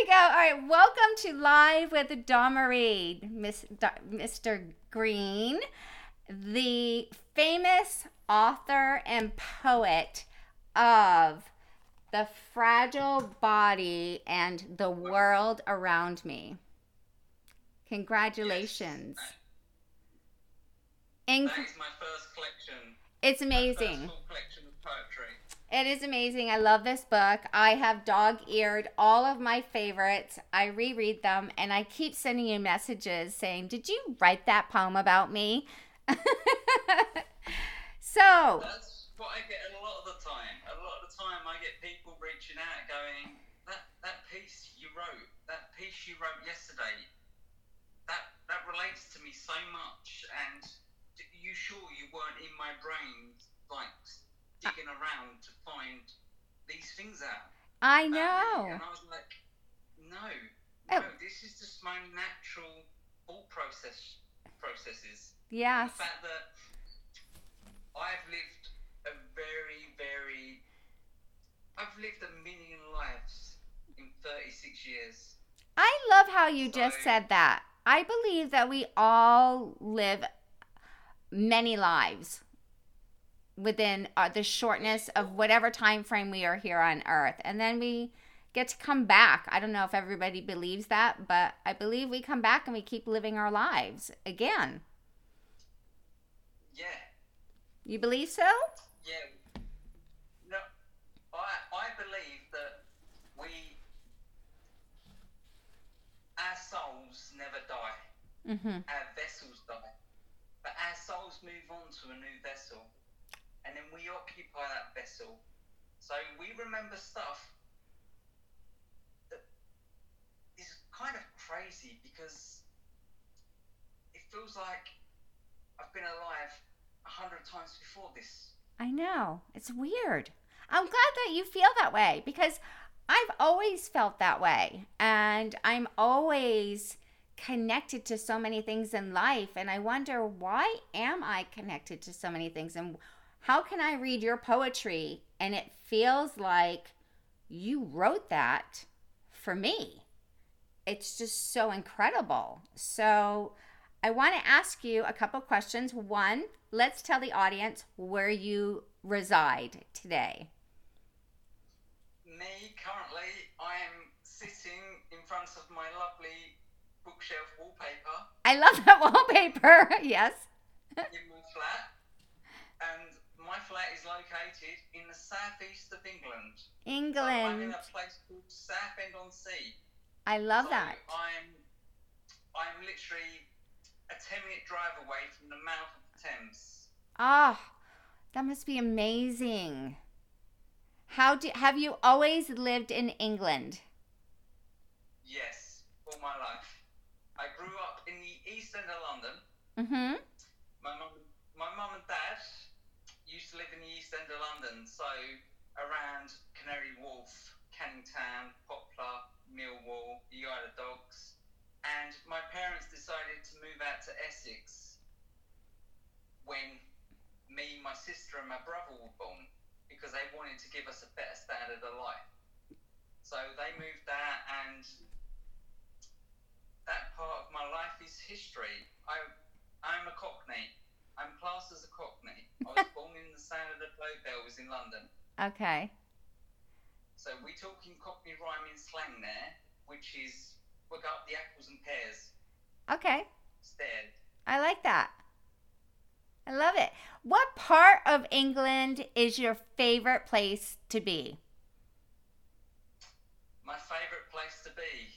we go. All right, welcome to Live with Reed, Miss, Mr. Green, the famous author and poet of The Fragile Body and the World Around Me. Congratulations. Yes. Inc- That is my first collection. it's amazing. First full collection of poetry. It is amazing. I love this book. I have dog eared all of my favorites. I reread them and I keep sending you messages saying, Did you write that poem about me? so, That's what I get a lot of the time. A lot of the time, I get people reaching out going, "That that piece you wrote, that piece you wrote yesterday, that that relates to me so much." And you sure you weren't in my brain, like digging around to find these things out? I um, me?" know. And I was like, "No, Oh. no, this is just my natural thought process processes." Yes. the fact that I've lived a very, very, I've lived a million lives in 36 years. I love how you just said that. I believe that we all live many lives within uh, the shortness of whatever time frame we are here on earth and then we get to come back i don't know if everybody believes that but i believe we come back and we keep living our lives again Yeah, you believe so yeah. No, I, I believe that we, our souls never die. mm-hmm. our vessels die. But our souls move on to a new vessel. And then we occupy that vessel. So we remember stuff that is kind of crazy because it feels like I've been alive a hundred times before this. I know. It's weird. I'm glad that you feel that way because I've always felt that way. And I'm always connected to so many things in life. And I wonder, why am I connected to so many things? And how can I read your poetry and it feels like you wrote that for me? It's just so incredible. So, I want to ask you a couple questions. One, let's tell the audience where you reside today. Me, currently, I am sitting in front of my lovely bookshelf wallpaper I love that wallpaper. yes. in my flat, and my flat is located in the southeast of England. So I'm in a place called Southend on Sea. I love So that. I'm, I'm literally a ten minute drive away from the mouth of the Thames. Ah, that must be amazing. How do have you always lived in England? Yes, all my life. I grew up in the east end of London. Mm-hmm. My mum, my mum and dad used to live in the east end of London, so around Canary Wharf, Canning Town, Poplar, Millwall, the Isle of Dogs. And my parents decided to move out to Essex when me, my sister, and my brother were born because they wanted to give us a better standard of life. So they moved out, and that part of my life is history. I I'm a Cockney. I'm classed as a Cockney. I was born in the sound of the Bow Bells in London. Okay. So we're talking Cockney rhyming slang there, which is we got the apples and pears Okay. stared. I like that. I love it. What part of England is your favorite place to be? My favourite place to be.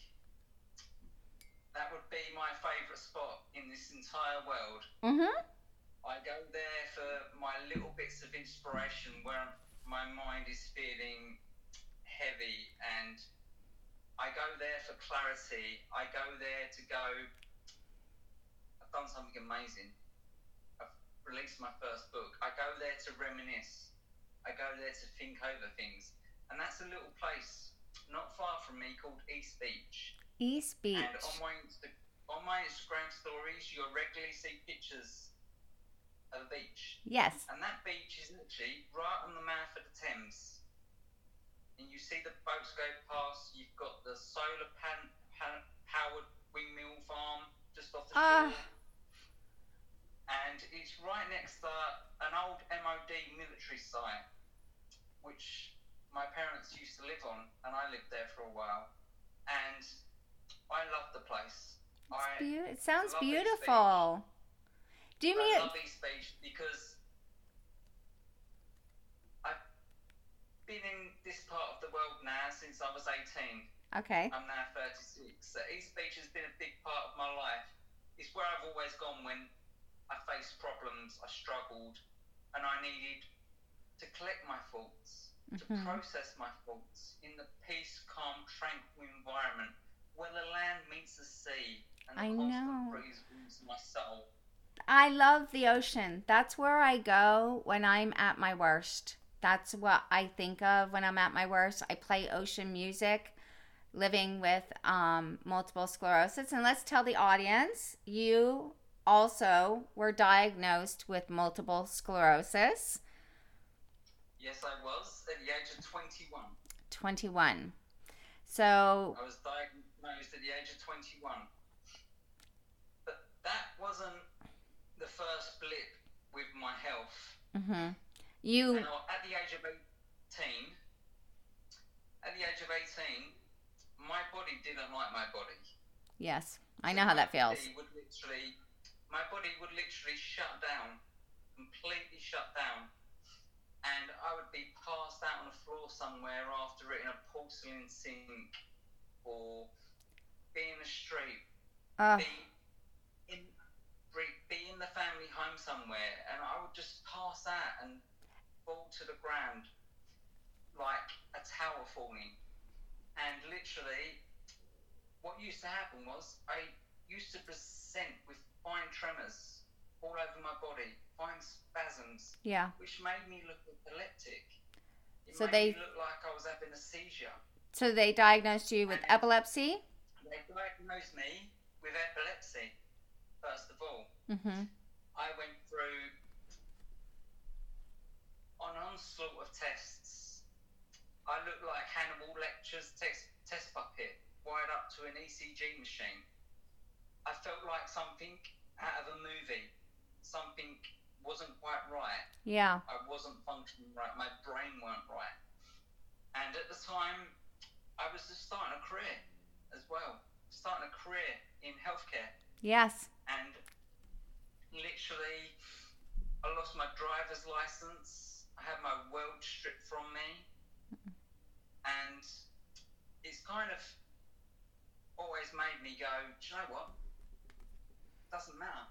That would be my favourite spot in this entire world. Mm-hmm. I go there for my little bits of inspiration where my mind is feeling heavy and I go there for clarity. I go there to go, I've done something amazing. I've released my first book. I go there to reminisce. I go there to think over things. And that's a little place not far from me called East Beach. East Beach. And on my, Insta- on my Instagram stories, you'll regularly see pictures of the beach. Yes. And that beach is literally right on the mouth of the Thames. And you see the boats go past, you've got the solar pan, pan, powered windmill farm just off the Ah. shore. And it's right next to an old MOD military site, which my parents used to live on, and I lived there for a while. And I love the place. I, Beau- it sounds love East Beach. beautiful. Do you I mean love East Beach because I've been in this part of the world now since I was 18. okay? I'm now 36. So East Beach has been a big part of my life. It's where I've always gone when I faced problems, I struggled, and I needed to collect my thoughts, to Mhm. process my thoughts in the peace, calm, tranquil environment where the land meets the sea and the I constant know. breeze warms my soul. I love the ocean. That's where I go when I'm at my worst. That's what I think of when I'm at my worst. I play ocean music, living with um, multiple sclerosis. And let's tell the audience you also were diagnosed with multiple sclerosis, Yes, I was at the age of 21. 21. So, I was diagnosed at the age of 21. But that wasn't the first blip with my health. mhm. you, And at the age of 18, at the age of 18, my body didn't like my body. yes, I So know how that feels. Would literally, my body would literally shut down, completely shut down. And I would be passed out on the floor somewhere after it in a porcelain sink or be in the street be in be- be in the family home somewhere, and I would just pass out and fall to the ground like a tower falling. And literally, what used to happen was I used to present with fine tremors all over my body, fine spasms, yeah. which made me look epileptic. It So made they- me look like I was having a seizure. So they diagnosed you with epilepsy? They diagnosed me with epilepsy, first of all. Mm-hmm. I went through an onslaught of tests. I looked like Hannibal Lecter's test, test puppet, wired up to an ECG machine. I felt like something out of a movie. Something wasn't quite right. Yeah. I wasn't functioning right. My brain weren't right. And at the time, I was just starting a career as well. Starting a career in healthcare Yes. and literally I lost my driver's license. I had my world stripped from me, and it's kind of always made me go, do you know what? Doesn't matter.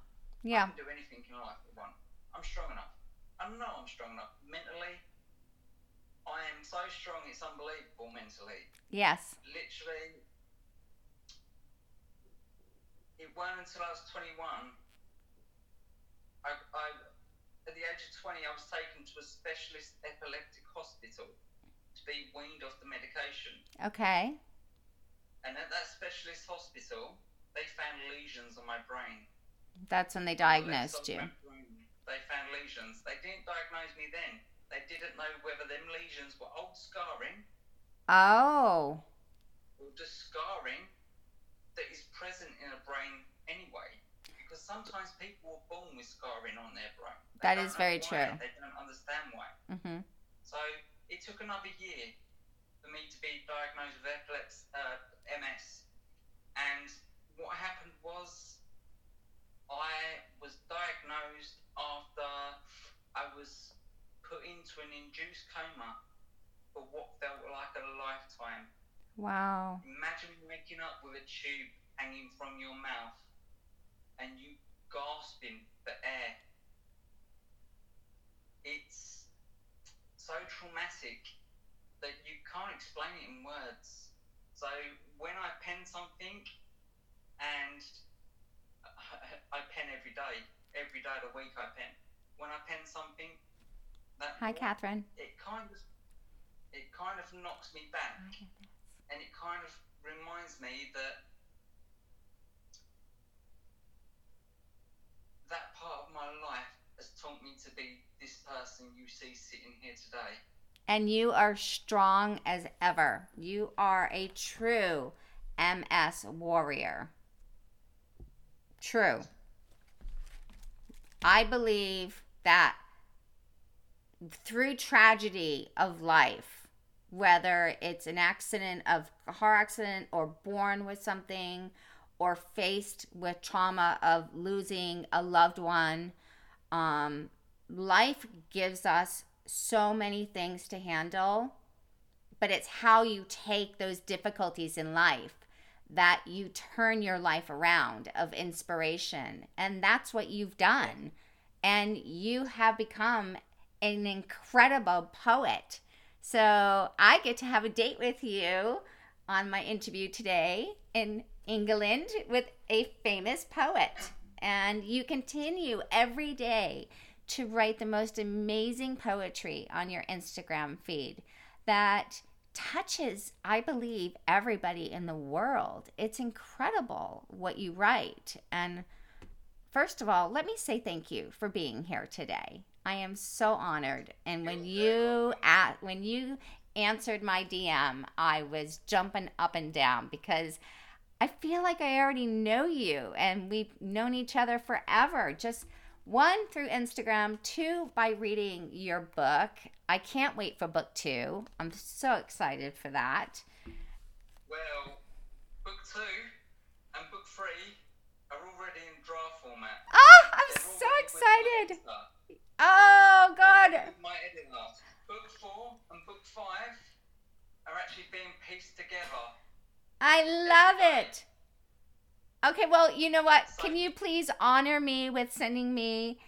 I can do anything in life I want. I'm strong enough. I know I'm strong enough mentally. I am so strong, it's unbelievable mentally Yes. literally it weren't until I was 21 I, I at the age of 20 I was taken to a specialist epileptic hospital to be weaned off the medication Okay. and at that specialist hospital they found lesions on my brain That's when they On the left diagnosed you. of my brain. they found lesions they didn't diagnose me then they didn't know whether them lesions were old scarring Oh. or just scarring that is present in a brain anyway. Because sometimes people are born with scarring on their brain. That don't is very why, true. They don't understand why. Mm-hmm. So it took another year for me to be diagnosed with epilepsy, uh, MS. And what happened was I was diagnosed after I was put into an induced coma for what felt like a lifetime. Wow. Imagine waking up with a tube hanging from your mouth and you gasping for air. It's so traumatic that you can't explain it in words. So when I pen something, and I pen every day, every day of the week I pen. When I pen something, that Hi, Catherine. it kind of it kind of knocks me back and it kind of reminds me that that part of my life has taught me to be this person you see sitting here today. And you are strong as ever. You are a true MS warrior. True. I believe that through tragedy of life, whether it's an accident of a car accident or born with something or faced with trauma of losing a loved one, um, life gives us so many things to handle, but it's how you take those difficulties in life that you turn your life around of inspiration. And that's what you've done. And you have become an incredible poet. So I get to have a date with you on my interview today in England with a famous poet. And you continue every day to write the most amazing poetry on your Instagram feed that touches, I believe, everybody in the world. It's incredible what you write. And first of all, let me say thank you for being here today. I am so honored. And when you at when you answered my DM, I was jumping up and down because I feel like I already know you and we've known each other forever. Just one through Instagram, two by reading your book. I can't wait for book two. I'm so excited for that. Well, book two and book three are already in draft format. Oh, I'm They're so excited. Oh, God. My editor. Book four and book five are actually being pieced together. I love it. Okay, well, you know what? Can you please honor me with sending me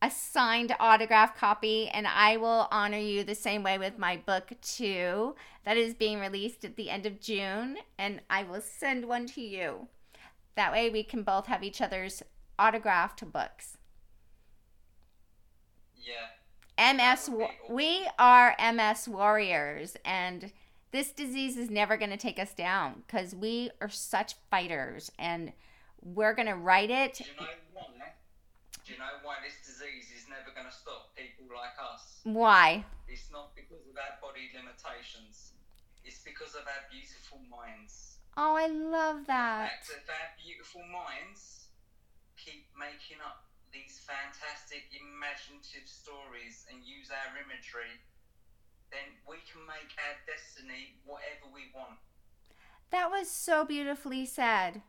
a signed autograph copy and I will honor you the same way with my book too that is being released at the end of June and I will send one to you. That way we can both have each other's autographed books. Yeah. MS we are MS warriors and this disease is never going to take us down because we are such fighters and we're going to write it. Do you know why? Do you know why this disease is never going to stop people like us? Why? It's not because of our body limitations. It's because of our beautiful minds. Oh, I love that. If our beautiful minds keep making up these fantastic imaginative stories and use our imagery then we can make our destiny whatever we want. That was so beautifully said.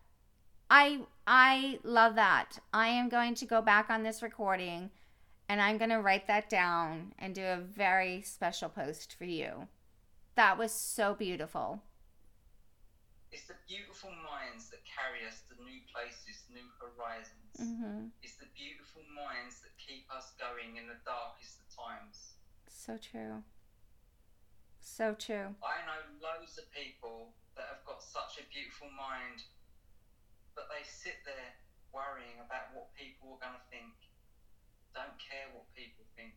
I I love that. I am going to go back on this recording and I'm going to write that down and do a very special post for you. That was so beautiful. It's the beautiful minds that carry us to new places, new horizons. Mm-hmm. It's the beautiful minds that keep us going in the darkest of times. So true. So true. I know loads of people that have got such a beautiful mind, but they sit there worrying about what people are going to think. Don't care what people think.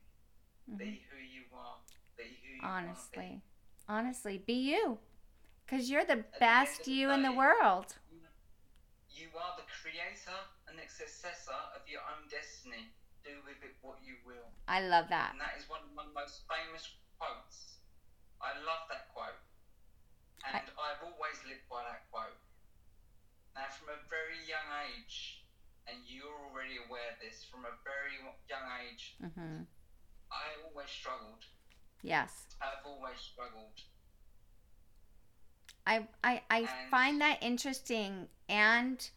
Mm-hmm. Be who you are. Be who you Honestly. Honestly, be you. Because you're the At best the you the day, in the world. You are the creator and the successor of your own destiny. Do with it what you will. I love that. And that is one of my most famous quotes I love that quote. And I, have always lived by that quote. Now, from a very young age, and you're already aware of this, from a very young age, mm-hmm. I always struggled. Yes. I've always struggled. I I, I find that interesting and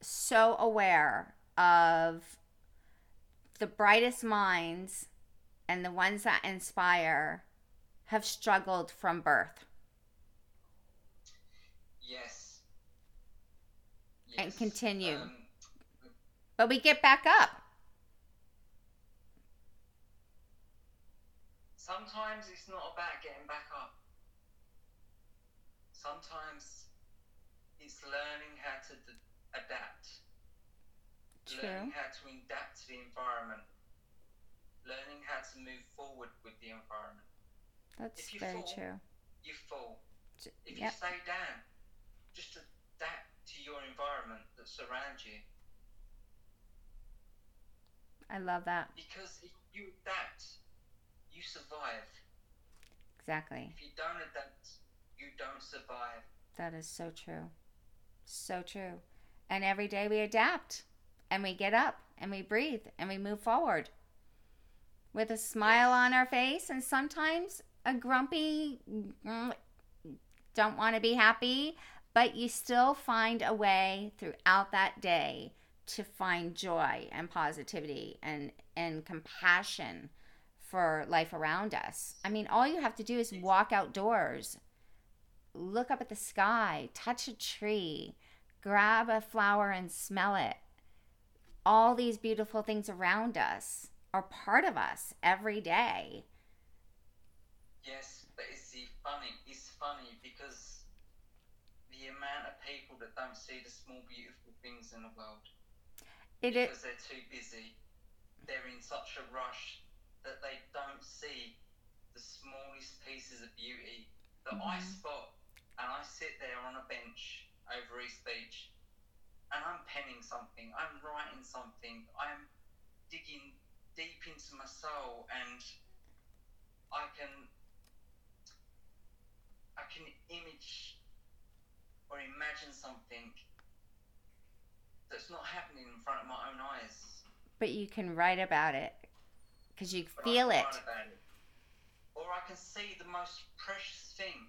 so aware of the brightest minds and the ones that inspire have struggled from birth. Yes. yes. And continue. Um, but we get back up. Sometimes it's not about getting back up. Sometimes it's learning how to d- adapt. True. Learning how to adapt to the environment. Learning how to move forward with the environment. That's very fall, true. You fall. If yep. you stay down, just adapt to your environment that surrounds you. I love that. Because if you adapt, you survive. Exactly. If you don't adapt, you don't survive. That is so true. So true. And every day we adapt and we get up and we breathe and we move forward with a smile on our face and sometimes a grumpy, don't want to be happy, but you still find a way throughout that day to find joy and positivity and, and compassion for life around us. I mean, all you have to do is walk outdoors, look up at the sky, touch a tree, grab a flower and smell it. All these beautiful things around us are part of us every day. Yes, but it's funny. It's funny because the amount of people that don't see the small, beautiful things in the world It because is. they're too busy. They're in such a rush that they don't see the smallest pieces of beauty that I Mhm. spot. And I sit there on a bench over East Beach and I'm penning something, I'm writing something, I'm digging deep into my soul and I can I can image or imagine something that's not happening in front of my own eyes. But you can write about it because you but I feel can it. write about it. Or I can see the most precious thing.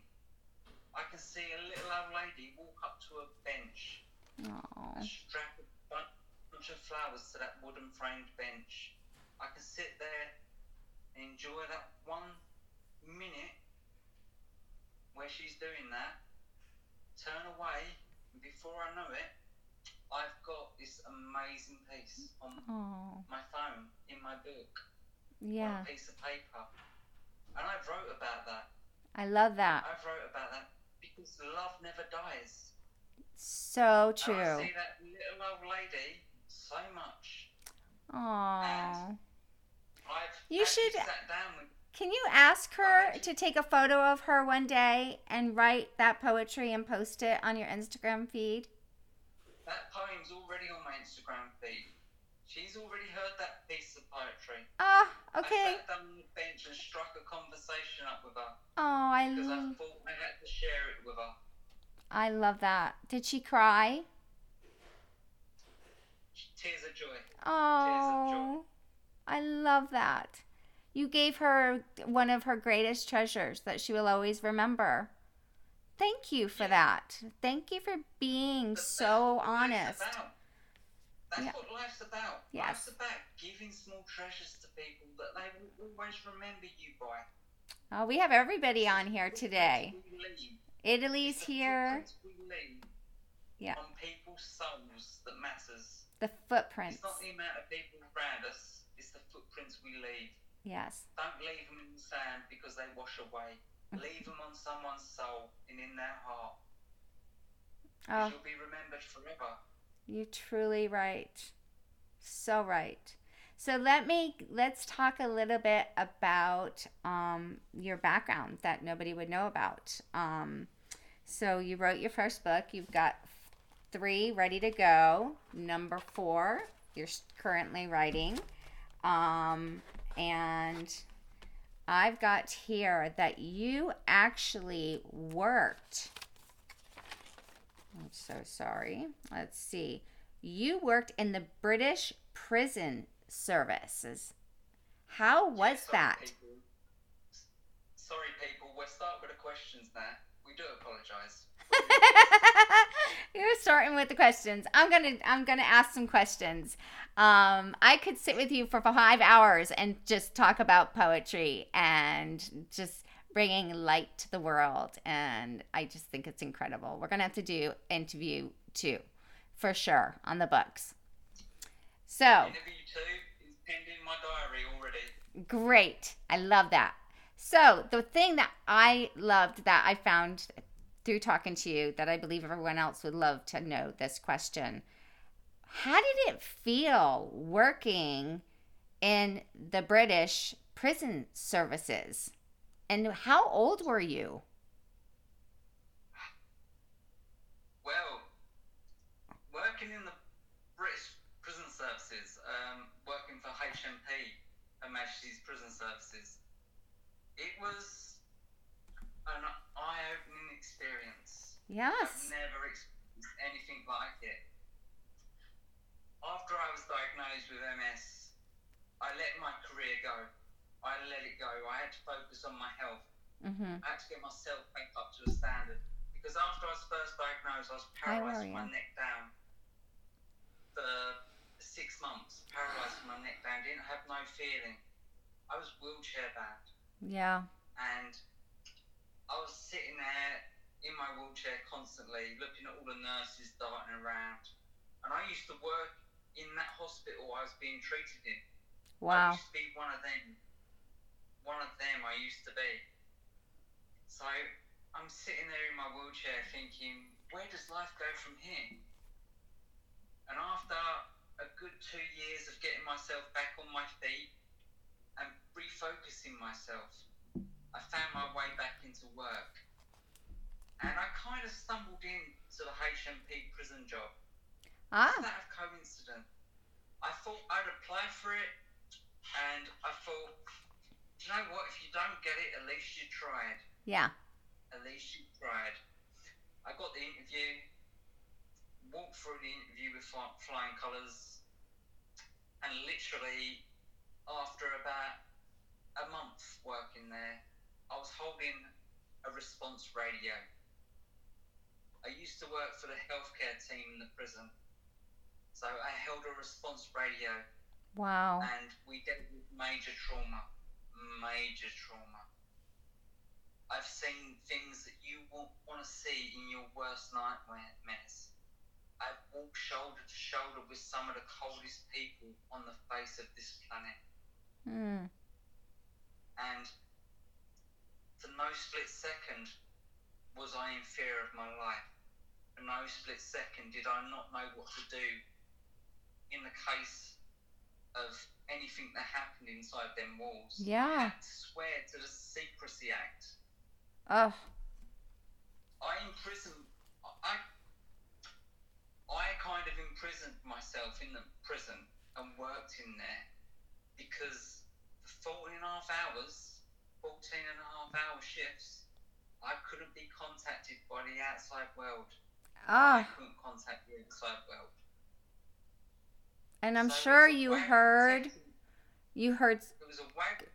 I can see a little old lady walk up to a bench, Oh, strap a bunch of flowers to that wooden framed bench. I can sit there and enjoy that one minute where she's doing that, turn away, and before I know it, I've got this amazing piece on oh, my phone, in my book, yeah. on a piece of paper. And I wrote about that. I love that. I wrote about that because love never dies. So And I true. see that little old lady so much. I've You should- sat down with Can you ask her to take a photo of her one day and write that poetry and post it on your Instagram feed? that poem's already on my Instagram feed. She's already heard that piece of poetry. Oh, I okay. sat down on the bench and struck a conversation up with her Oh, I because I thought I had to share it with her. I love that. Did she cry? Tears of joy. Oh, Tears of joy. Oh, I love that. You gave her one of her greatest treasures that she will always remember. Thank you for Yeah. that. Thank you for being But so that's what life's honest. about. That's Yeah. what life's about. Yes. Life's about giving small treasures to people that they will always remember you by. Oh, we have everybody on here today. Italy's here. footprints we leave Yeah. On people's souls that matters. The footprints. It's not the amount of people around us, it's the footprints we leave. Yes. Don't leave them in the sand because they wash away. Mm. Leave them on someone's soul and in their heart. Oh, You'll be remembered forever. You're truly right. So right. So let me let's talk a little bit about um, your background that nobody would know about. Um, so you wrote your first book. You've got three ready to go. Number four, you're currently writing, um, and I've got here that you actually worked. I'm so sorry. Let's see. You worked in the British prison services. How was Yeah, sorry, that? People. Sorry, people. We'll start with the questions there. We do apologise. You're starting with the questions. I'm gonna I'm gonna ask some questions. Um, I could sit with you for five hours and just talk about poetry and just bringing light to the world. And I just think it's incredible. We're gonna have to do interview two, for sure, on the books. So Interview two is penned in my diary already. Great. I love that. So, the thing that I loved that I found through talking to you that I believe everyone else would love to know this question How did it feel working in the British prison services? And how old were you? Well, working in the British prison services, um, working for HMP, Her Majesty's Prison Services, it was an eye-opening experience. Yes. I've never experienced anything like it. After I was diagnosed with MS, I let my career go. I let it go. I had to focus on my health. Mm-hmm. I had to get myself back up to a standard. Because after I was first diagnosed, I was paralyzed from my neck down for six months. Paralyzed from my neck down. Didn't have no feeling. I was wheelchair bound. Yeah. And I was sitting there in my wheelchair constantly, looking at all the nurses darting around. And I used to work in that hospital I was being treated in. I Wow. used to be one of them. One of them I used to be. So I'm sitting there in my wheelchair thinking, where does life go from here? And after a good two years of getting myself back on my feet and refocusing myself, I found my way back into work. And I kind of stumbled into the HMP prison job. Ah. Is that a coincidence? I thought I'd apply for it, and I thought, "Do you know what? If you don't get it, at least you tried. Yeah. At least you tried. I got the interview, walked through the interview with fly- flying colours, and literally, after about a month working there, I was holding a response radio. I used to work for the healthcare team in the prison. So I held a response radio Wow. and we dealt with major trauma. Major trauma. I've seen things that you won't want to see in your worst nightmares. I've walked shoulder to shoulder with some of the coldest people on the face of this planet. Mm. And for no split second was I in fear of my life. For no split second did I not know what to do in the case of anything that happened inside them walls. Yeah. I had to swear to the Secrecy Act. Oh. I imprisoned. I. I kind of imprisoned myself in the prison and worked in there because for 14 and a half hours, 14 and a half hour shifts, I couldn't be contacted by the outside world. I Oh. couldn't contact the outside world. And I'm So sure it was a you heard. protecting- You heard. It was a way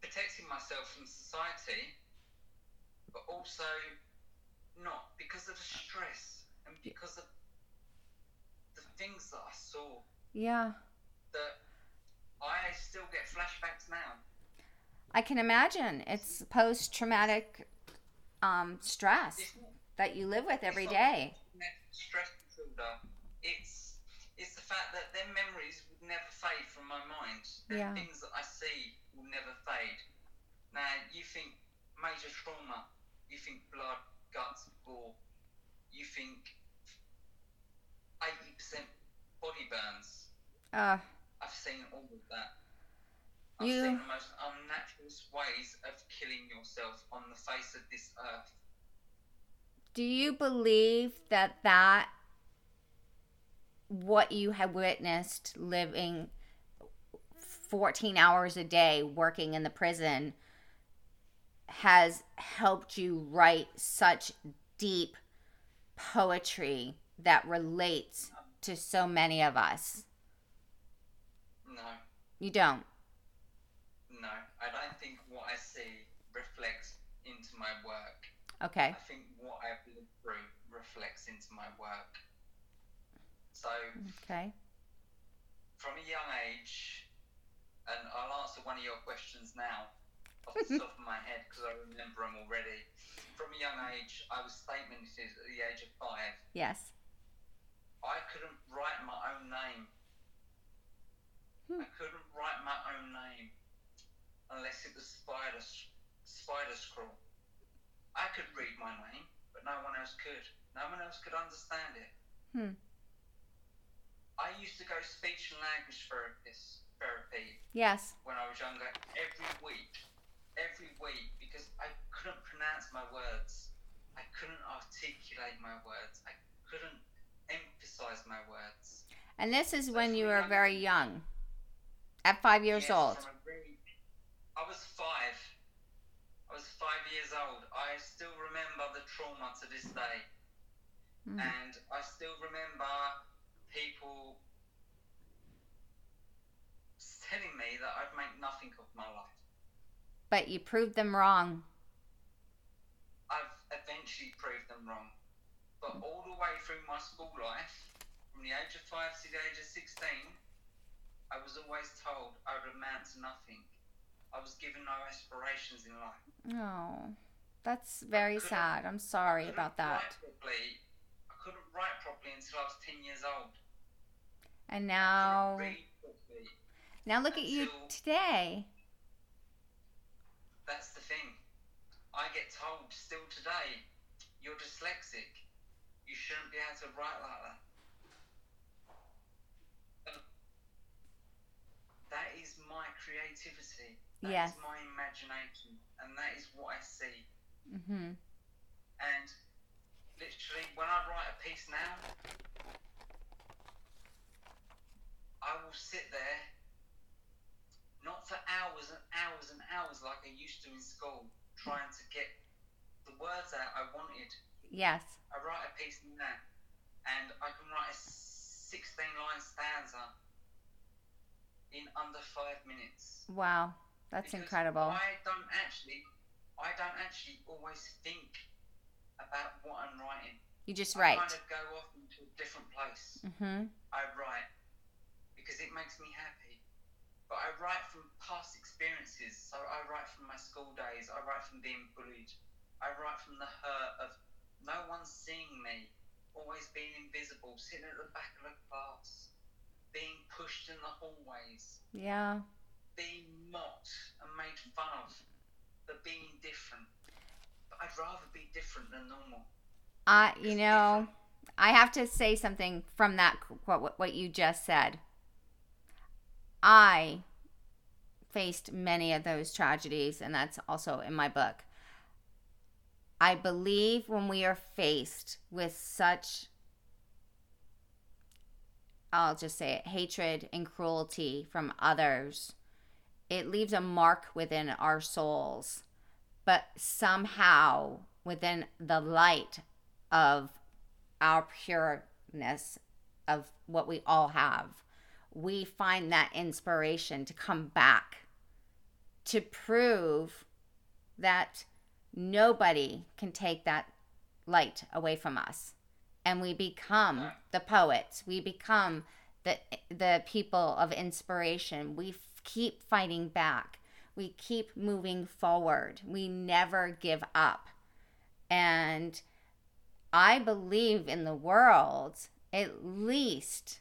protecting myself from society, but also not because of the stress and because of the things that I saw Yeah. that I still get flashbacks now. I can imagine. It's post traumatic um, stress that you live with every day. stress disorder. It's it's the fact that their memories would never fade from my mind. The Yeah. things that I see will never fade. Now you think major trauma, you think blood, guts, gore, you think eighty percent body burns. Uh, I've seen all of that. I've You- seen the most unnatural ways of killing yourself on the face of this earth. do you believe that that what you have witnessed living 14 hours a day working in the prison has helped you write such deep poetry that relates to so many of us No. you don't No, I don't think what I see reflects into my work. okay I think what I've lived through reflects into my work. So, okay from a young age, and I'll answer one of your questions now off the top of my head because I remember them already. From a young age, I was statemented at the age of five. yes I couldn't write my own name. Hmm. I couldn't write my own name unless it was spider spider scrawl. I could read my name, but no one else could. No one else could understand it. Hmm. I used to go speech and language therapist therapy yes when I was younger every week, every week because I couldn't pronounce my words. I couldn't articulate my words. I couldn't emphasize my words. and this is when you were young- very young at five years Yes, old very- I was five. I was five years old. I still remember the trauma to this day. Mm. And I still remember people telling me that I'd make nothing of my life. But you proved them wrong. I've eventually proved them wrong. But all the way through my school life, from the age of five to the age of 16, I was always told I would amount to nothing. I was given no aspirations in life. Oh, that's very sad. I'm sorry about that. Properly. I couldn't write properly until I was 10 years old. And now, couldn't read properly. now look at you today. That's the thing. I get told still today, you're dyslexic. You shouldn't be able to write like that. That is my creativity. That is Yes. my imagination. And that is what I see. Mm-hmm. And literally, when I write a piece now, I will sit there, not for hours and hours and hours like I used to in school, trying to get the words out I wanted. Yes. I write a piece now, and I can write a 16 line stanza in under five minutes. Wow. That's Because incredible. I don't actually, I don't actually always think about what I'm writing. You just I write. I kind of go off into a different place. hmm I write because it makes me happy. But I write from past experiences. So I write from my school days. I write from being bullied. I write from the hurt of no one seeing me, always being invisible, sitting at the back of the class, being pushed in the hallways, Yeah. being mocked and made fun of for being different. But I'd rather be different than normal. I, you know, different. I have to say something from that what what you just said. I faced many of those tragedies and that's also in my book. I believe when we are faced with such I'll just say it, hatred and cruelty from others, it leaves a mark within our souls. But somehow within the light of our pureness of what we all have, we find that inspiration to come back to prove that nobody can take that light away from us. And we become the poets. We become the the people of inspiration. We f- keep fighting back. We keep moving forward. We never give up. And I believe in the world, at least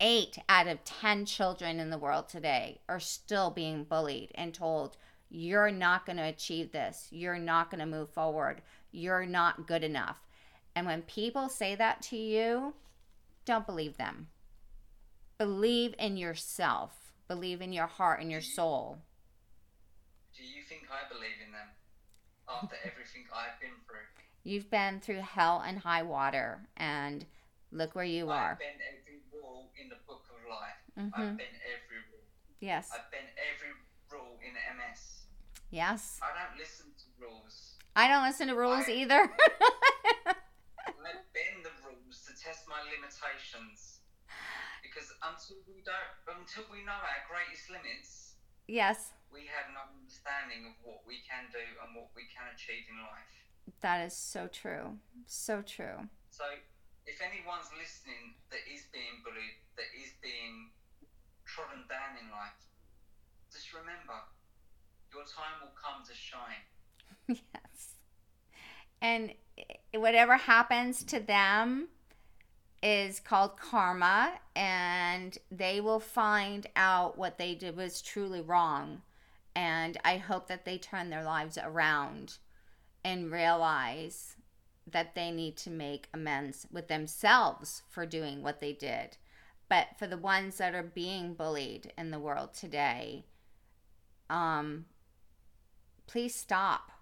eight out of 10 children in the world today are still being bullied and told, you're not going to achieve this. You're not going to move forward. You're not good enough. And when people say that to you, don't believe them. Believe in yourself, believe in your heart and your soul. Do you think I believe in them after everything I've been through? You've been through hell and high water, and look where you I've are. been every rule in the book of life. hmm I've been every rule. Yes. I've been every rule in MS. Yes. I don't listen to rules. I don't listen to rules I- either. I bend the rules to test my limitations. Because until we don't, until we know our greatest limits, yes, we have no understanding of what we can do and what we can achieve in life. that is so true. So true. So, if anyone's listening that is being bullied, that is being trodden down in life, just remember, your time will come to shine. yes. And whatever happens to them is called karma, and they will find out what they did was truly wrong. And I hope that they turn their lives around and realize that they need to make amends with themselves for doing what they did. But for the ones that are being bullied in the world today, um, please stop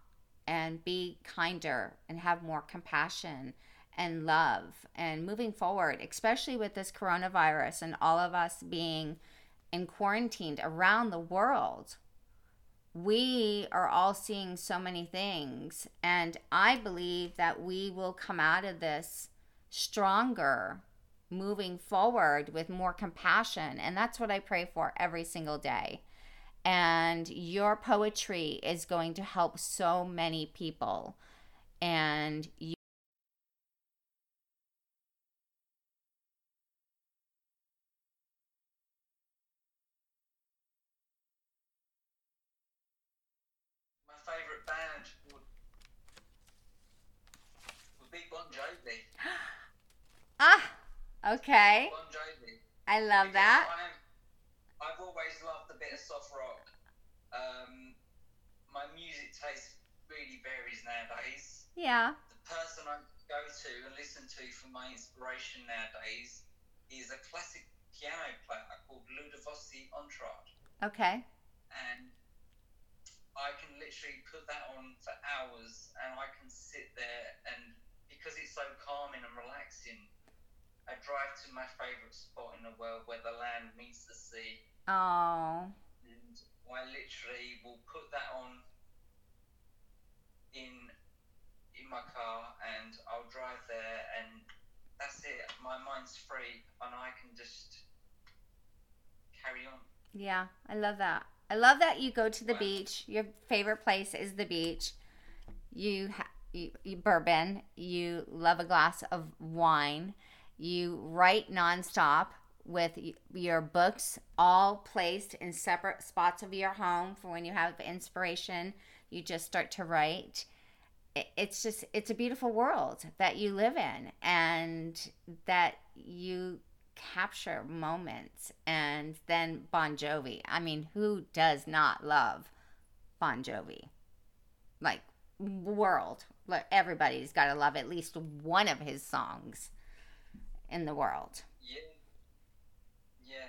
and be kinder and have more compassion and love and moving forward, especially with this coronavirus and all of us being in quarantined around the world. We are all seeing so many things. And I believe that we will come out of this stronger, moving forward with more compassion. And that's what I pray for every single day. And your poetry is going to help so many people. And you My favourite band would, would be Bon Jovi. Ah, okay. I love Because that. I'm, I've always loved a bit of soft rock. Um, my music taste really varies nowadays. Yeah. The person I go to and listen to for my inspiration nowadays is a classic piano player called Ludovico Einaudi. Okay. and I can literally put that on for hours, and I can sit there and because it's so calming and relaxing, I drive to my favourite spot in the world where the land meets the sea, Oh. and I literally will put that on in in my car, and I'll drive there, and that's it. My mind's free, and I can just carry on. Yeah, I love that. I love that you go to the Wow. beach. Your favorite place is the beach. You, ha- you, you bourbon. You love a glass of wine. You write nonstop with your books all placed in separate spots of your home for when you have inspiration. You just start to write. It's just it's a beautiful world that you live in and that you capture moments and then Bon Jovi. I mean, who does not love Bon Jovi? Like world. Everybody's got to love at least one of his songs in the world. Yeah, yeah.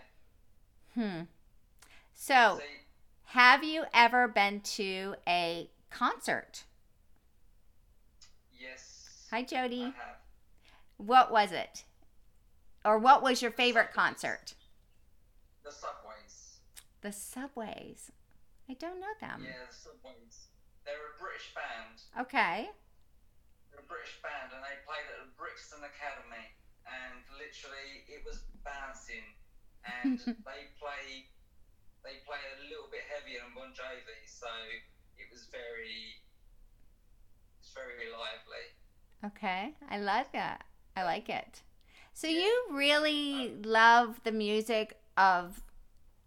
Hmm. So, have you ever been to a concert? yes. Hi I Jody. have. What was it? Or what was your favorite concert? The Subways. The Subways. I don't know them. Yeah, the Subways. They're a British band. Okay. They're a British band, and they played at the Brixton Academy. And literally, it was bouncing. And they play, they play a little bit heavier than Bon Jovi, so it was very, it's very lively. Okay, I love that. I like it. So you really love the music of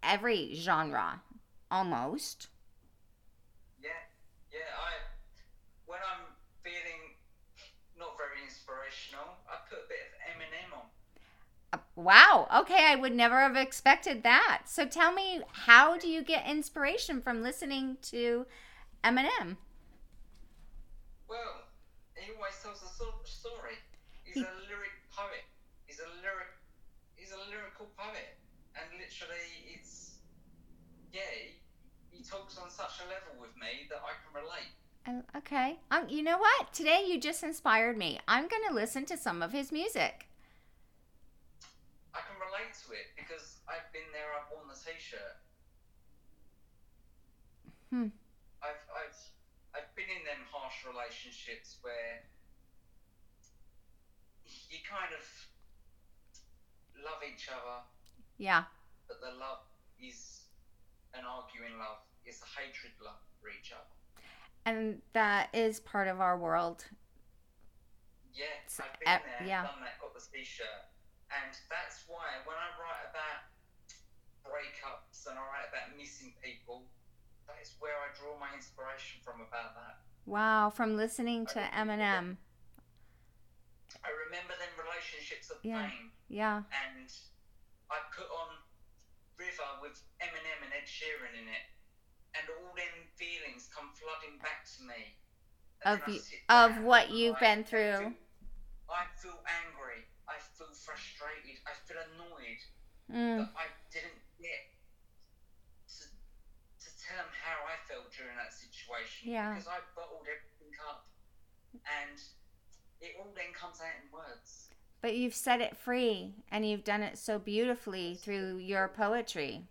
every genre, almost. Yeah, yeah. I when I'm feeling not very inspirational, I put a bit of Wow. Okay, I would never have expected that. So tell me, how do you get inspiration from listening to Eminem? Well, he always tells a so- story. He's He- a lyric poet. He's a lyric. He's a lyrical poet, and literally, it's yeah. He, he talks on such a level with me that I can relate. Uh, Okay. Um, you know what? Today you just inspired me. I'm going to listen to some of his music. Relate to it because I've been there. I've worn the t-shirt. Hmm. I've I've I've been in them harsh relationships where you kind of love each other, Yeah. but the love is an arguing love. It's a hatred love for each other. And that is part of our world. Yeah, I've been there, yeah. done that, got the t-shirt, and that's why when I write about breakups and I write about missing people, that is where I draw my inspiration from about that. Wow, from listening to Eminem. I remember them relationships of Yeah. pain, Yeah. and I put on River with Eminem and Ed Sheeran in it, and all them feelings come flooding back to me. And Of you- of what you've been through. I feel angry. I feel frustrated. I feel annoyed Mm. that I didn't get to, to tell them how I felt during that situation. Yeah. Because I bottled everything up, and it all then comes out in words. But you've set it free and you've done it so beautifully through your poetry.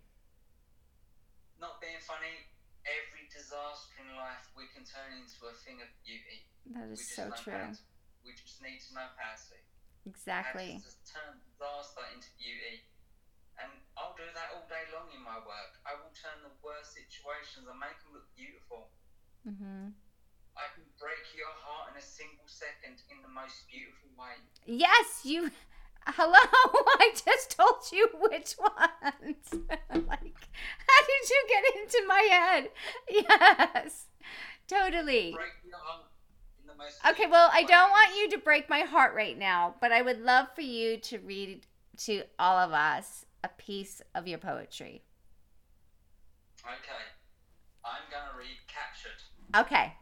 Not being funny, every disaster in life, we can turn into a thing of beauty. That is so true. to. We just need to know how to. Exactly. How to just turn disaster into beauty. And I'll do that all day long in my work. I will turn the worst situations and make them look beautiful. hmm I can break your heart in a single second in the most beautiful way. Yes, you. Hello, I just told you which ones. like, how did you get into my head? Yes, totally. Break your heart in the most Okay, well, I don't want you to break my heart right now, but I would love for you to read to all of us a piece of your poetry. Okay. I'm going to read Captured. Okay.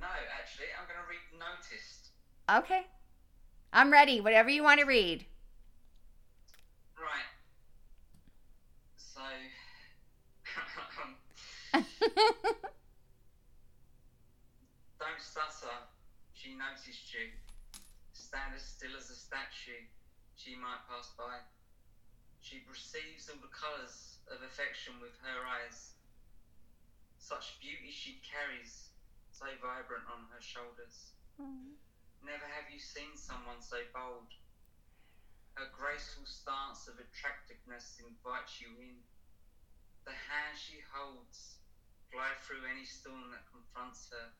No, actually, I'm going to read Noticed. Okay. I'm ready. Whatever you want to read. Right. So. Don't stutter. She noticed you. Stand as still as a statue. She might pass by. She perceives all the colours of affection with her eyes. Such beauty she carries, so vibrant on her shoulders. Mm-hmm. Never have you seen someone so bold. Her graceful stance of attractiveness invites you in. The hand she holds glide through any storm that confronts her.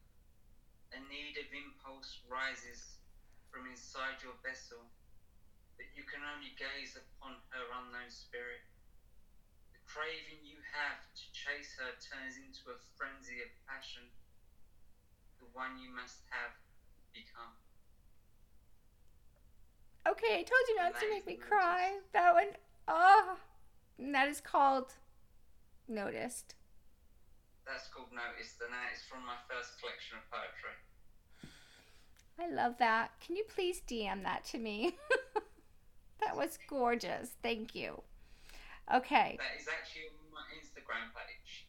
A need of impulse rises from inside your vessel, but you can only gaze upon her unknown spirit. The craving you have to chase her turns into a frenzy of passion, the one you must have become. Okay, I told you not to make me cry. That one, oh, and that is called Noticed. That's called Noticed, and that is from my first collection of poetry. I love that. Can you please DM that to me? that was gorgeous. Thank you. Okay, That is actually on my Instagram page.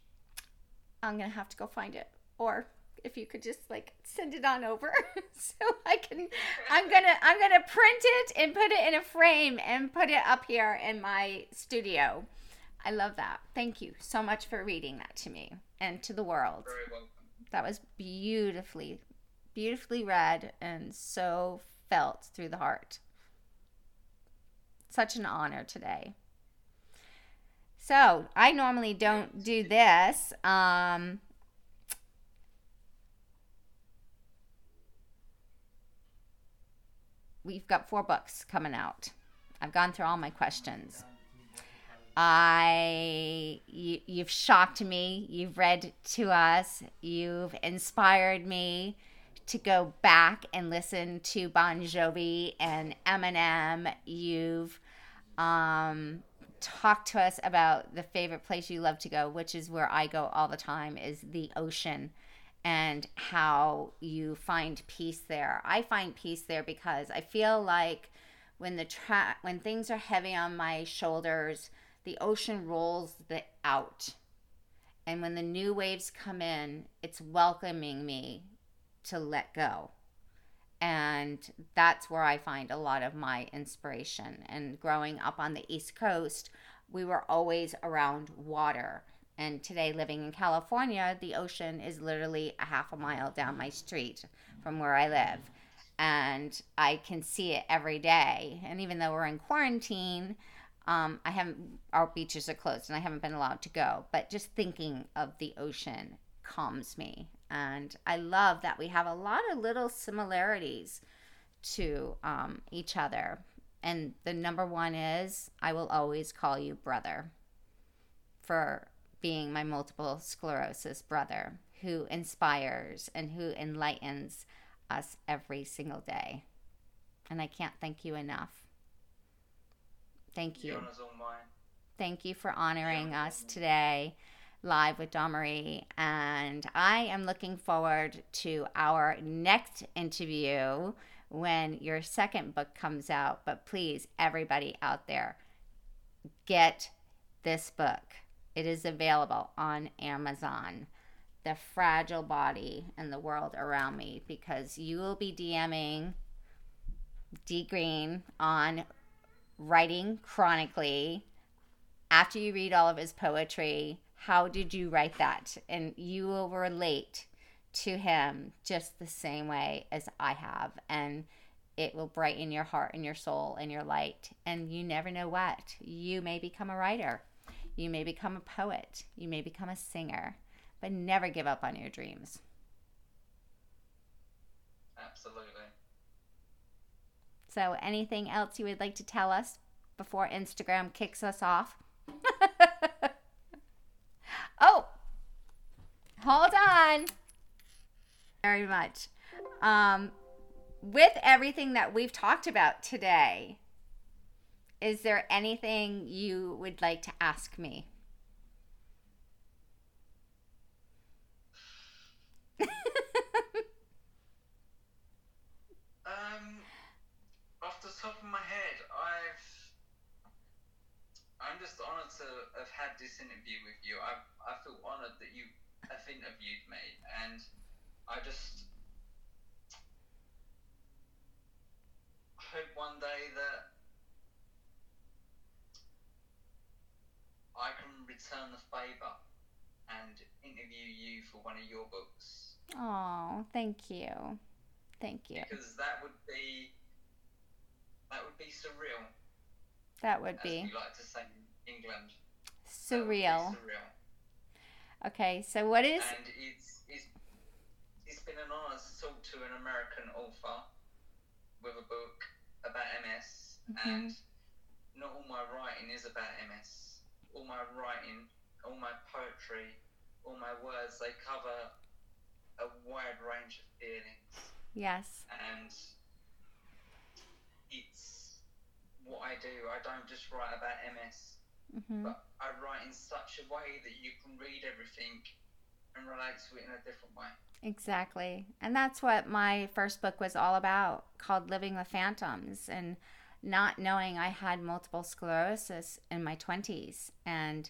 I'm gonna have to go find it, or if you could just like send it on over so I can. I'm gonna I'm gonna print it and put it in a frame and put it up here in my studio. I love that. Thank you so much for reading that to me and to the world. Very welcome. That was beautifully, beautifully read and so felt through the heart. Such an honor today. So, I normally don't do this. Um, we've got four books coming out. I've gone through all my questions. I you, you've shocked me. You've read to us. You've inspired me to go back and listen to Bon Jovi and Eminem. You've um, talked to us about the favorite place you love to go, which is where I go all the time, is the ocean, and how you find peace there. I find peace there because I feel like when the tra- when things are heavy on my shoulders, the ocean rolls the out. And when the new waves come in, it's welcoming me to let go. And that's where I find a lot of my inspiration. And growing up on the East Coast, we were always around water. And today, living in California, the ocean is literally a half a mile down my street from where I live. And I can see it every day. And even though we're in quarantine, um, I haven't, our beaches are closed and I haven't been allowed to go. But just thinking of the ocean calms me. And I love that we have a lot of little similarities to um, each other. And the number one is I will always call you brother for being my multiple sclerosis brother who inspires and who enlightens us every single day. And I can't thank you enough. Thank you. honour's all mine. Thank you for honoring us today live with Domary. And I am looking forward to our next interview when your second book comes out. But please, everybody out there, get this book. It is available on Amazon. The Fragile Body and the World Around Me, because you will be DMing D Green on writing chronically after you read all of his poetry, how did you write that? And you will relate to him just the same way as I have. And it will brighten your heart and your soul and your light. And you never know what. You may become a writer, you may become a poet, you may become a singer, but never give up on your dreams. Absolutely. So, anything else you would like to tell us before Instagram kicks us off? oh, hold on. Very much. Um, with everything that we've talked about today, is there anything you would like to ask me? um, off the top of my head, I've I'm just honoured to have had this interview with you. I I feel honoured that you have interviewed me, and I just hope one day that I can return the favour and interview you for one of your books. Oh, thank you. Thank you. Because that would be that would be surreal. That would be. we like to say in England. Surreal. surreal. Okay, so what is? And it's it's it's been an honour to talk to an American author with a book about MS, mm-hmm. and not all my writing is about MS. All my writing, all my poetry, all my words, they cover a wide range of feelings. Yes. And it's what I do. I don't just write about MS, mm-hmm. but I write in such a way that you can read everything and relate to it in a different way. Exactly. And that's what my first book was all about, called Living with Phantoms. And not knowing I had multiple sclerosis in my 20s. And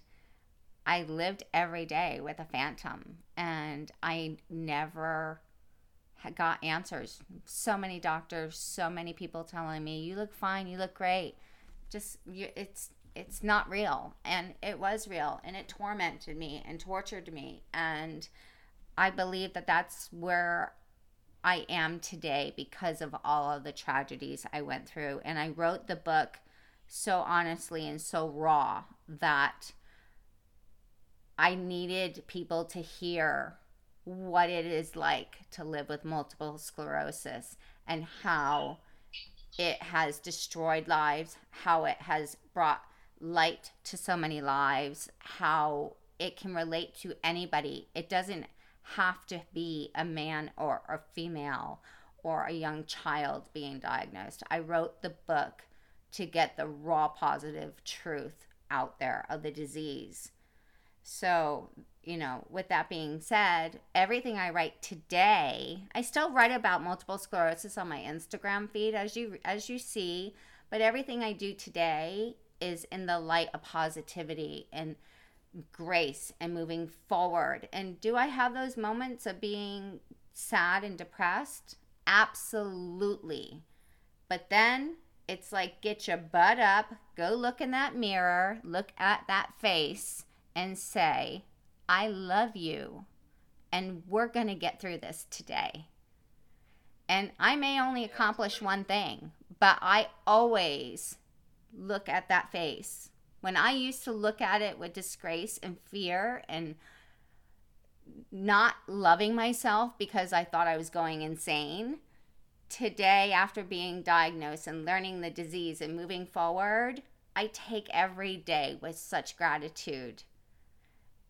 I lived every day with a phantom. And I never got answers. So many doctors, so many people telling me, "You look fine, you look great." Just you, it's it's not real, and it was real, and it tormented me and tortured me, and I believe that that's where I am today because of all of the tragedies I went through. And I wrote the book so honestly and so raw that I needed people to hear what it is like to live with multiple sclerosis and how it has destroyed lives, how it has brought light to so many lives, how it can relate to anybody. It doesn't have to be a man or a female or a young child being diagnosed. I wrote the book to get the raw positive truth out there of the disease. So, you know, with that being said, everything I write today, I still write about multiple sclerosis on my Instagram feed as you as you see, but everything I do today is in the light of positivity and grace and moving forward. And do I have those moments of being sad and depressed? Absolutely. But then it's like get your butt up, go look in that mirror, look at that face, and say, I love you. And we're going to get through this today. And I may only accomplish one thing, but I always look at that face when I used to look at it with disgrace and fear and not loving myself because I thought I was going insane, today, after being diagnosed and learning the disease and moving forward, I take every day with such gratitude.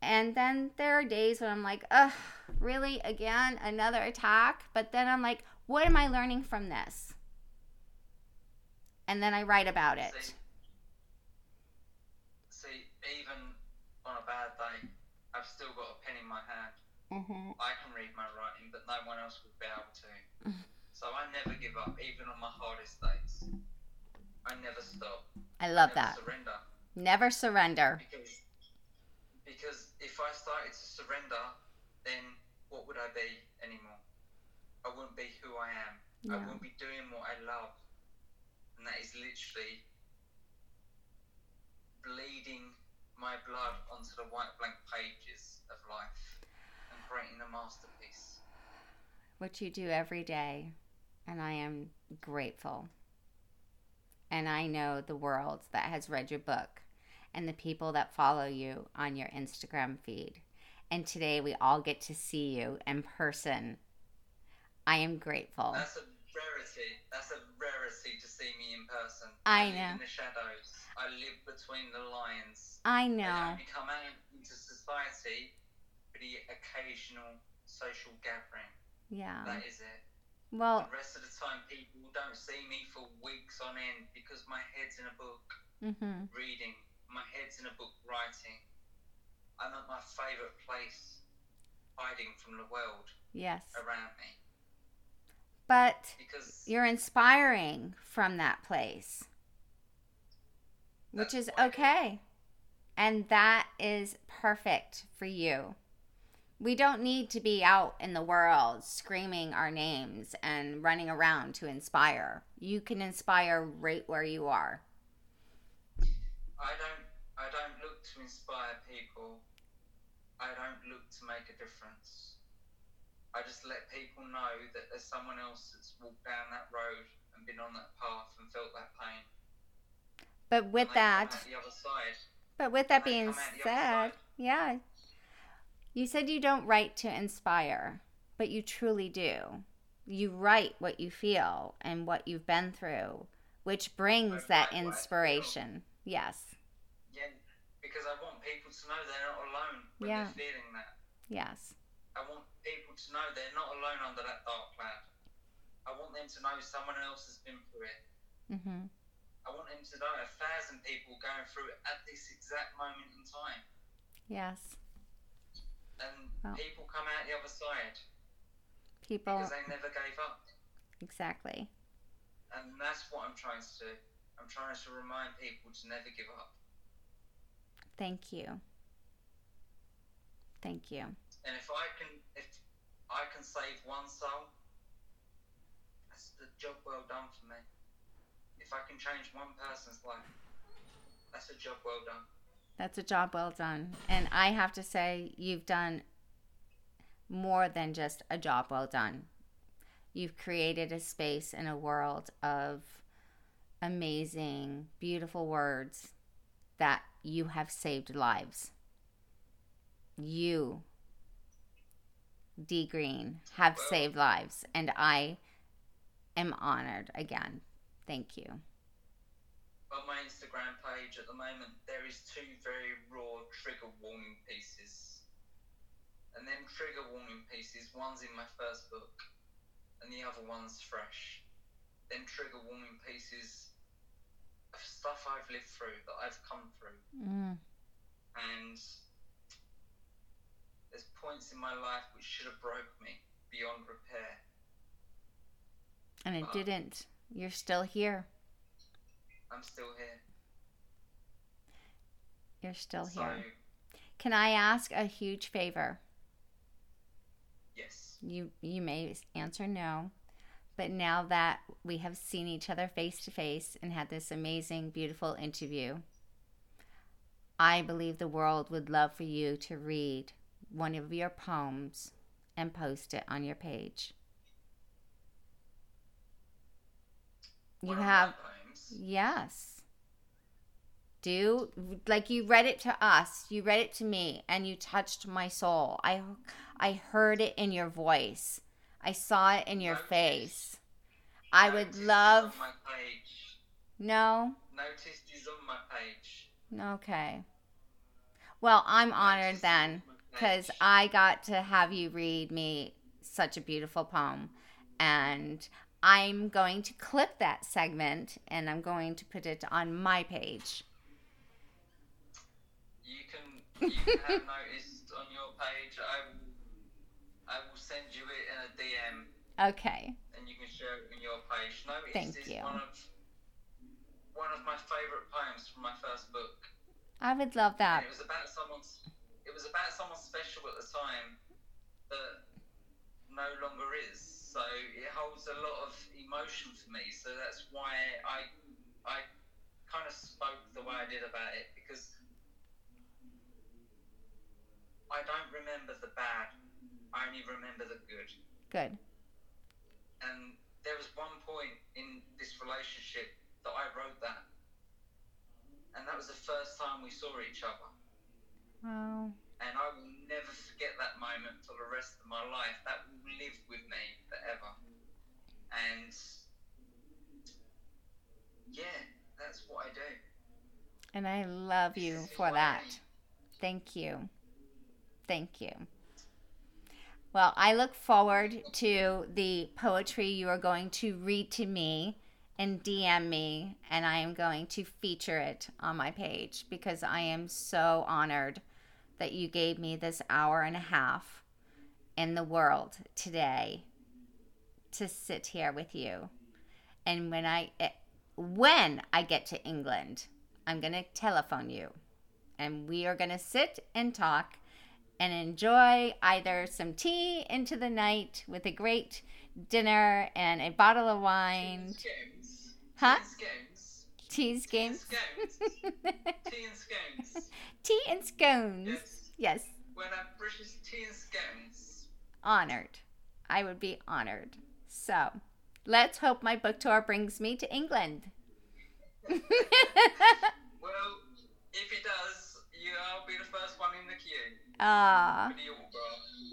And then there are days when I'm like, ugh, really? Again? Another attack? But then I'm like, what am I learning from this? And then I write about it even on a bad day, I've still got a pen in my hand. Mm-hmm. I can read my writing, but no one else would be able to. so I never give up, even on my hardest days. I never stop. I love I that. Surrender. Never surrender. Because, because if I started to surrender, then what would I be anymore? I wouldn't be who I am. Yeah. I wouldn't be doing what I love. And that is literally bleeding my blood onto the white blank pages of life and creating a masterpiece. What you do every day, and I am grateful. And I know the world that has read your book and the people that follow you on your Instagram feed. And today we all get to see you in person. I am grateful. That's a rarity. That's a see me in person. I live know. in the shadows. I live between the lines. I I know. only come out into society for the occasional social gathering. Yeah. That is it. Well, The rest of the time, people don't see me for weeks on end because my head's in a book mhm. reading, my head's in a book writing. I'm at my favourite place, hiding from the world Yes. around me. But Because you're inspiring from that place, which is okay. And that is perfect for you. We don't need to be out in the world screaming our names and running around to inspire. You can inspire right where you are. I don't I don't look to inspire people. I don't look to make a difference. I just let people know that there's someone else that's walked down that road and been on that path and felt that pain. But with that, out the other side. but with that being come out the other said, yeah, you said you don't write to inspire, but you truly do. You write what you feel and what you've been through, which brings that write what I feel. inspiration. Yes, Yeah, because I want people to know they're not alone when Yeah. they're feeling that. yes, I want people to know they're not alone under that dark cloud. I want them to know someone else has been through it. hmm I want them to know a thousand people going through it at this exact moment in time. yes. And Wow. people come out the other side People, because they never gave up. exactly. And that's what I'm trying to do. I'm trying to remind people to never give up. Thank you. Thank you. And if I can, if I can save one soul, that's the job well done for me. If I can change one person's life, that's a job well done. That's a job well done. And I have to say, you've done more than just a job well done. You've created a space in a world of amazing, beautiful words that you have saved lives. You, D Green, have Well- saved lives. And I am honored again. Thank you. On my Instagram page at the moment, there is two very raw trigger warning pieces. And then trigger warning pieces, one's in my first book, and the other one's fresh. Then trigger warning pieces of stuff I've lived through, that I've come through. Mm, and there's points in my life which should have broke me beyond repair. and it Wow. didn't. You're still here. I'm still here. You're still so here. Can I ask a huge favor? yes, You you may answer no, but now that we have seen each other face to face and had this amazing, beautiful interview, I believe the world would love for you to read one of your poems and post it on your page. You one have. Yes. Do like you read it to us, you read it to me, and you touched my soul. I, I heard it in your voice. I saw it in your Notice. face. I would Notice love. on my page. No. Notice is on my page. Okay. Well, I'm honored Notice then, because. I got to have you read me such a beautiful poem, and I'm going to clip that segment and I'm going to put it on my page. you can you can have noticed on your page. I will I will send you it in a DM. Okay. and you can share it on your page. Notice Thank is you. one of one of my favourite poems from my first book. I would love that. And it was about someone's it was about someone special at the time that no longer is. So it holds a lot of emotion for me. So that's why I I kind of spoke the way I did about it because I don't remember the bad. I only remember the good. Good. And there was one point in this relationship that I wrote that. And that was the first time we saw each other. Wow. And I will never forget that moment for the rest of my life. That will live with me forever. And yeah, that's what I do. And I love you for that. Thank you. Thank you. Well, I look forward to the poetry you are going to read to me and DM me, and I am going to feature it on my page because I am so honored that you gave me this hour and a half in the world today to sit here with you. And when I eh, when I get to England, I'm going to telephone you and we are going to sit and talk and enjoy either some tea into the night with a great dinner and a bottle of wine. Huh? Tea and scones. Teas games. Scones. Tea and scones. tea and scones. Yes. Yes, When I British tea and scones. honored. I would be honored. So, let's hope my book tour brings me to England. Well, if it does, you, I'll be the first one in the queue Ah,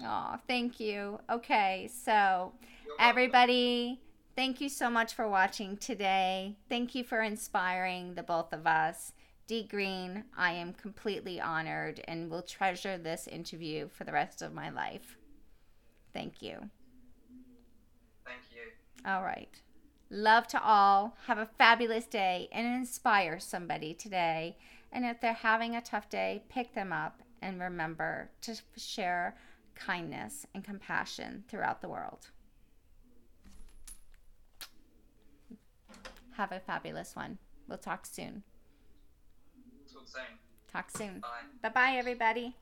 autograph. oh, thank you. Okay, so. Everybody, thank you so much for watching today. Thank you for inspiring the both of us. D Green, I am completely honored and will treasure this interview for the rest of my life. Thank you. Thank you. All right. Love to all. Have a fabulous day and inspire somebody today. And if they're having a tough day, pick them up and remember to share kindness and compassion throughout the world. Have a fabulous one. We'll talk soon. Talk soon. Talk soon. Bye. Bye bye, everybody.